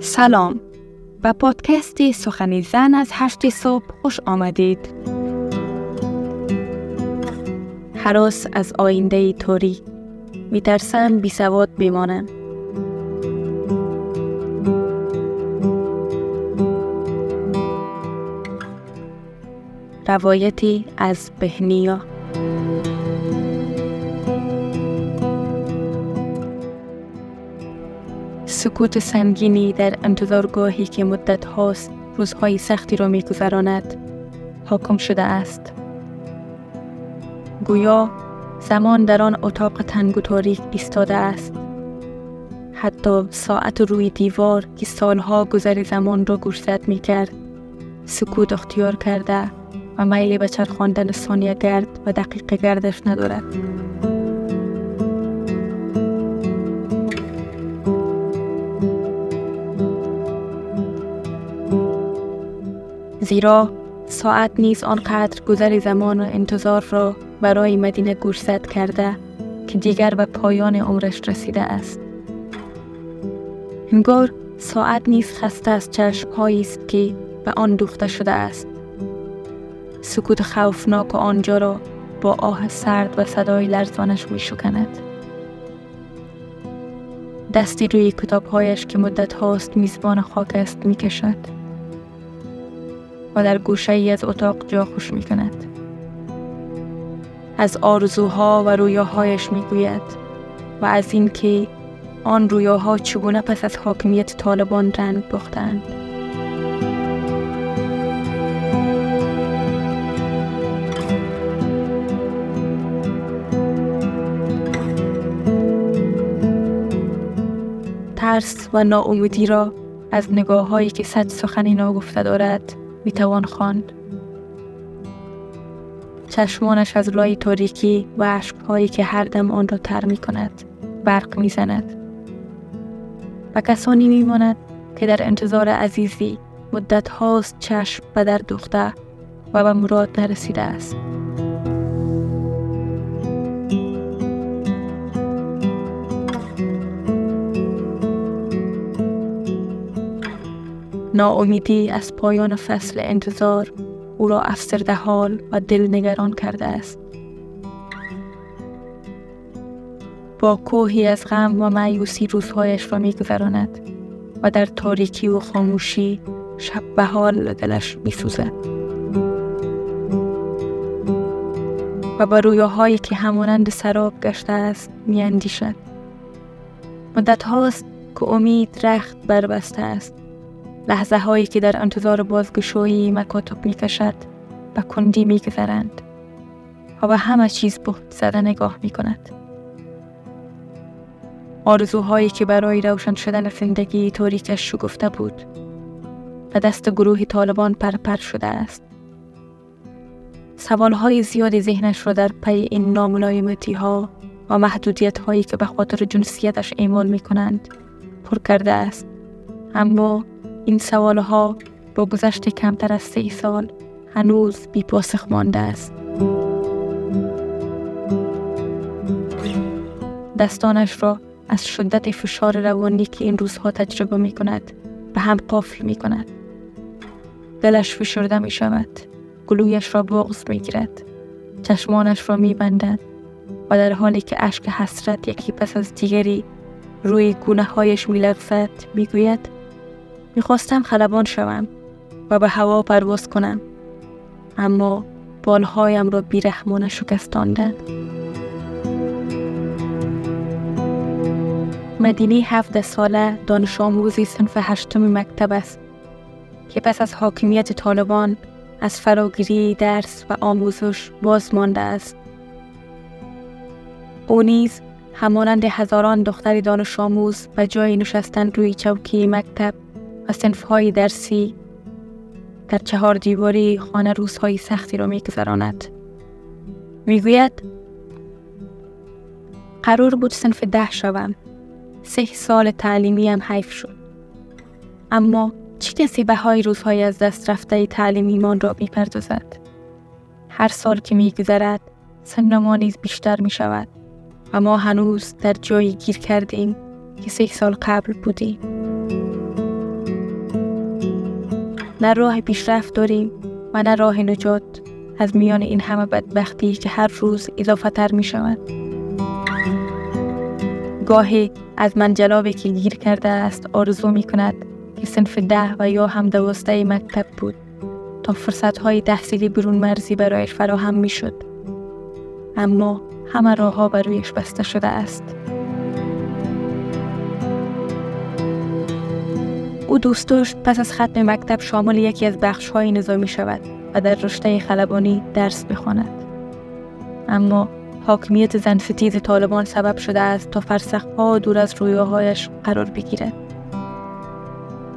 سلام. به پادکست سخنی زن از هشت صبح خوش آمدید. حراس از آینده توری میترسم بی سواد بمانم روایتی از بهنیا. سکوت سنگینی در انتظارگاهی که مدت هاست روزهای سختی را میگذراند. حاکم شده است. گویا زمان در آن اتاق تنگ و تاریک ایستاده است. حتی ساعت روی دیوار که سالها گذر زمان را گوشزد می کرد سکوت اختیار کرده. و میل به چرخاندن ثانیه گرد و دقیقه گردش ندارد. زیرا ساعت نیز آنقدر گذر زمان و انتظار را برای مدینه گوشزد کرده که دیگر به پایان عمرش رسیده است. انگار ساعت نیز خسته از چشمهایی است که به آن دوخته شده است. سکوت خوفناک آنجا را با آه سرد و صدای لرزانش می شکند. دستی روی کتابهایش که مدت هاست میزبان خاک است می کشد و در گوشه ای از اتاق جا خوش می کند. از آرزوها و رویاهایش می گوید و از اینکه آن رویاها چگونه پس از حاکمیت طالبان رنگ باختند. ترس و ناامیدی را از نگاه هایی که صد سخنی ناگفته دارد می توان خواند. چشمانش از لای تاریکی و عشقهایی که هر دم آن را تر می کند برق می زند. و کسانی می ماند که در انتظار عزیزی مدت هاست چشم به در دخته و به مراد نرسیده است. ناامیدی از پایان فصل انتظار او را افسرده حال و دل نگران کرده است. با کوهی از غم و معیوسی روزهایش را میگذراند و در تاریکی و خاموشی شب به حال دلش میسوزد. و با رویاهایی که همانند سراب گشته است میاندیشد. مدت هاست که امید رخت بربسته است. لحظه هایی که در انتظار بازگشایی مکاتب می کشد و کندی می گذرند و به همه چیز بخت زده نگاه می کند. آرزوهایی که برای روشن شدن زندگی تاریکش شگفته بود و دست گروه طالبان پرپر شده است. سوالهای زیادی ذهنش را در پی این ناملایمتی ها و محدودیت هایی که به خاطر جنسیتش ایمان می کنند پر کرده است. اما این سوال ها با گذشت کمتر از سه سال هنوز بی پاسخ مانده است. دستانش را از شدت فشار روانی که این روزها تجربه می کند به هم قافل می کند. دلش فشرده می شود. گلویش را بغز می گیرد. چشمانش را می بندد و در حالی که اشک حسرت یکی پس از دیگری روی گونه هایش می لغزد می گوید می‌خواستم خلبان شوم و به هوا پرواز کنم. اما بالهایم را بیرحمانه شکستاندند مدینی هفته ساله دانش آموزی صنف هشتم مکتب است که پس از حاکمیت طالبان از فراگیری درس و آموزش باز مانده است. او نیز همانند هزاران دختری دانش آموز و جای نشستن روی چوکی مکتب و های درسی در چهار دیواری خانه روزهای سختی را میگذراند می‌گوید قرار بود صنف ده شوم سه سال تعلیمی هم حیف شد اما چه کسی به های روزهای از دست رفته تعلیم ایمان را می پردازد؟ هر سال که می گذرد سن ما نیز بیشتر می شود و ما هنوز در جایی گیر کردیم که سه سال قبل بودیم. نه راه پیشرفت داریم و نه راه نجات از میان این همه بدبختی که هر روز اضافه تر می شود. گاهی از منجلابی که گیر کرده است آرزو می کند که سنف ده و یا هم دوسته مکتب بود تا فرصت های تحصیلی برون مرزی برایش فراهم می شد. اما همه راه ها رویش بسته شده است. او دوست داشت پس از ختم مکتب شامل یکی از بخش های نظامی شود و در رشته خلبانی درس بخواند. اما حاکمیت زن ستیز طالبان سبب شده است تا فرسخ ها دور از رویاهایش قرار بگیرد.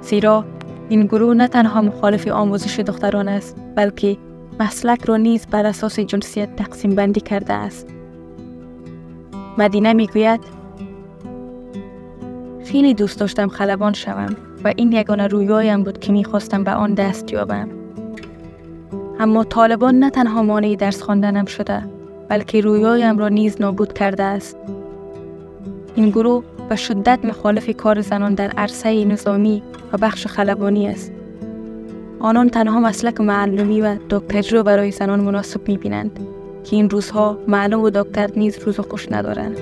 زیرا این گروه نه تنها مخالف آموزش دختران است بلکه مسلک را نیز بر اساس جنسیت تقسیم بندی کرده است. مدینه می‌گوید خیلی دوست داشتم خلبان شوم و این یگانه رویایم بود که می‌خواستم به آن دست یابم. اما طالبان نه تنها مانع درس خواندنم شده بلکه رویایم را نیز نابود کرده است. این گروه به شدت مخالف کار زنان در عرصه نظامی و بخش خلبانی است. آنان تنها مسلک معلمی و دکتری را برای زنان مناسب می بینند که این روزها معلم و دکتر نیز روز خوش ندارند.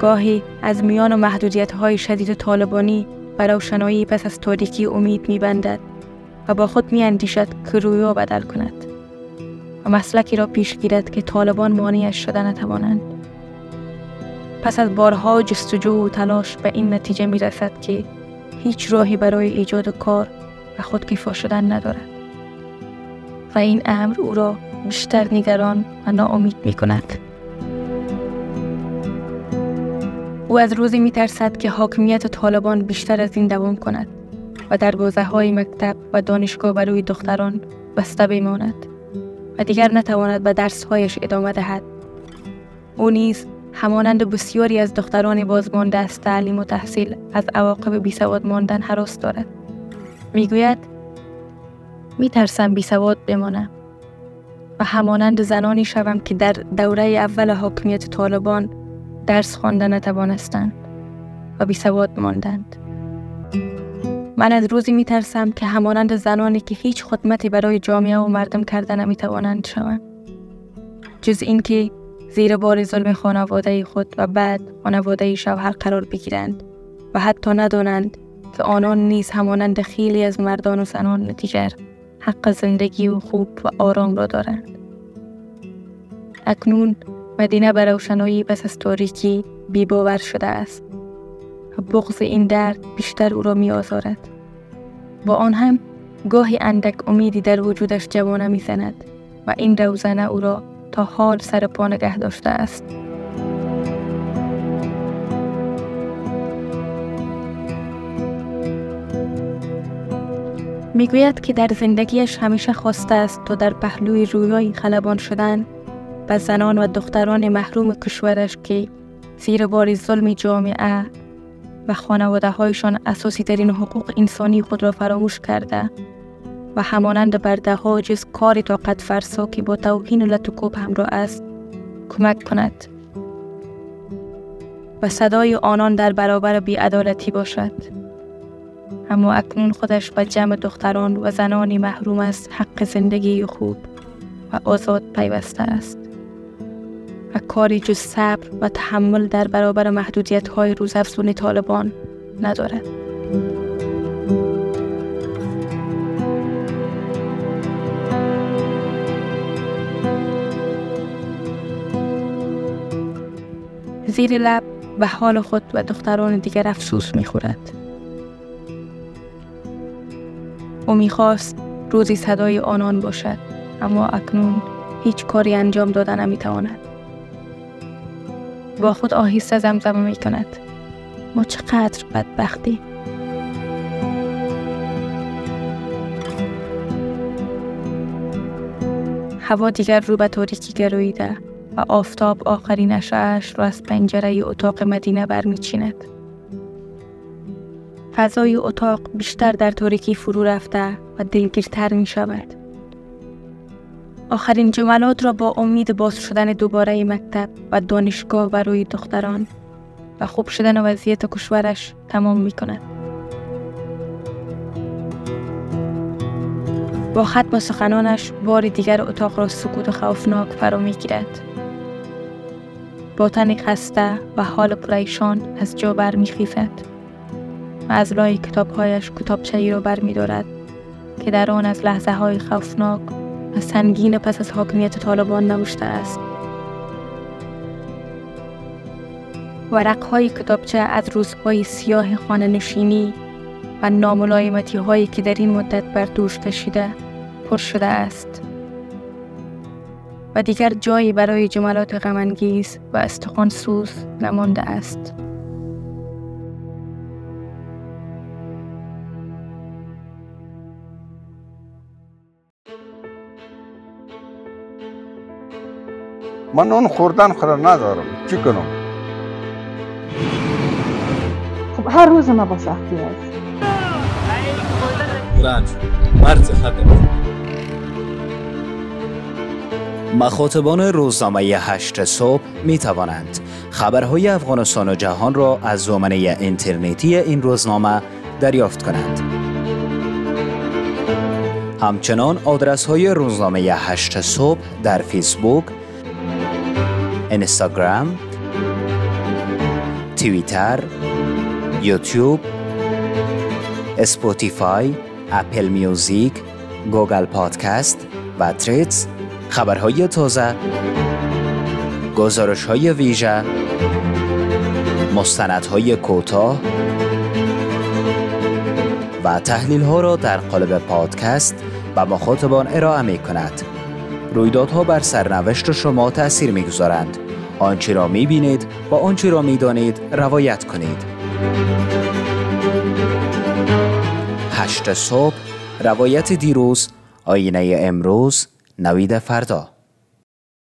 گاهی از میان و محدودیت های شدید طالبانی و روشنایی پس از تاریکی امید می بندد و با خود می اندیشد که رویا بدل کند و مسلکی را پیش گیرد که طالبان مانعش شده نتوانند. پس از بارها جستجو و تلاش به این نتیجه می رسد که هیچ راهی برای ایجاد کار و خودکفا شدن ندارد و این امر او را بیشتر نگران و ناامید می کند. او از روزی می ترسد که حاکمیت طالبان بیشتر از این دوام کند و در های مکتب و دانشگاه برای دختران بسته بماند و دیگر نتواند به درسهایش ادامه دهد. او نیز همانند بسیاری از دختران بازمانده از تعلیم و تحصیل از عواقب بیسواد ماندن حراس دارد. می‌گوید می ترسم بیسواد بمانم و همانند زنانی شوم که در دوره اول حاکمیت طالبان درس خوانده نتوانستند و بی سواد ماندند. من از روزی می ترسم که همانند زنانی که هیچ خدمتی برای جامعه و مردم کرده نمی توانند شوند. جز اینکه زیر بار ظلم خانواده خود و بعد خانواده شوهر قرار بگیرند و حتی ندانند که آنان نیز همانند خیلی از مردان و زنان دیگر حق زندگی و خوب و آرام را دارند. اکنون مدینه به روشنایی پس از تاریکی بیباور شده است و بغض این درد بیشتر او را می آزارد. با آن هم گاهی اندک امیدی در وجودش جوانه می زند و این روزنه او را تا حال سر پا نگه داشته است. می‌گوید که در زندگیش همیشه خواسته است تا در پهلوی رویای خلبان شدن به زنان و دختران محروم کشورش که زیر بار ظلم جامعه و خانواده هایشان اساسی ترین حقوق انسانی خود را فراموش کرده و همانند برده ها جز کاری طاقت فرسا که با توهین و لطکوب همراه است کمک کند و صدای آنان در برابر بیعدالتی باشد. اما اکنون خودش به جمع دختران و زنانی محروم از حق زندگی خوب و آزاد پیوسته است. و کاری جز صبر و تحمل در برابر محدودیت های روزافزون طالبان ندارد. زیر لب به حال خود و دختران دیگر افسوس می‌خورد. او می‌خواست روزی صدای آنان باشد اما اکنون هیچ کاری انجام دادن نمی‌تواند. با خود آهسته زمزمه می کند ما چقدر بدبختی هوا دیگر رو به تاریکی گرویده و آفتاب آخرین اشعهاش را از پنجره اتاق مدینه برمیچیند. فضای اتاق بیشتر در تاریکی فرو رفته و دلگیرتر می شود. آخرین جملات را با امید باز شدن دوباره مکتب و دانشگاه برای دختران و خوب شدن وضعیت کشورش تمام می کند. با ختم سخنانش بار دیگر اتاق را سکوت خوفناک فرا می گیرد. با تنی خسته و حال پریشان از جا بر می خیفد و از لای کتابهایش کتابچه ای را بر می دارد که در آن از لحظه های خوفناک و سنگین پس از حاکمیت طالبان نوشته است. ورقهای کتابچه از روزهای سیاه خانه نشینی و ناملایمتی هایی که در این مدت بر دوش کشیده پر شده است و دیگر جایی برای جملات غمانگیز و استخوان سوز نمانده است من اون خوردن خورا ندارم. چی کنم؟ خب هر روز ما با سختی است رنج مرز خطر. مخاطبان روزنامه هشت صبح می توانند خبرهای افغانستان و جهان را از سامانه اینترنتی این روزنامه دریافت کنند. همچنان آدرس های روزنامه هشت صبح در فیسبوک، اینستاگرام، توییتر، یوتیوب، اسپوتیفای، اپل میوزیک، گوگل پادکست و تریدز خبرهای تازه گزارش های ویژه مستندهای کوتاه و تحلیل ها را در قالب پادکست به مخاطبان ارائه می کند رویدادها بر سرنوشت شما تأثیر می گذارند آنچه را می بینید و آنچه را می دانید روایت کنید. هشت صبح روایت دیروز آینه امروز نوید فردا.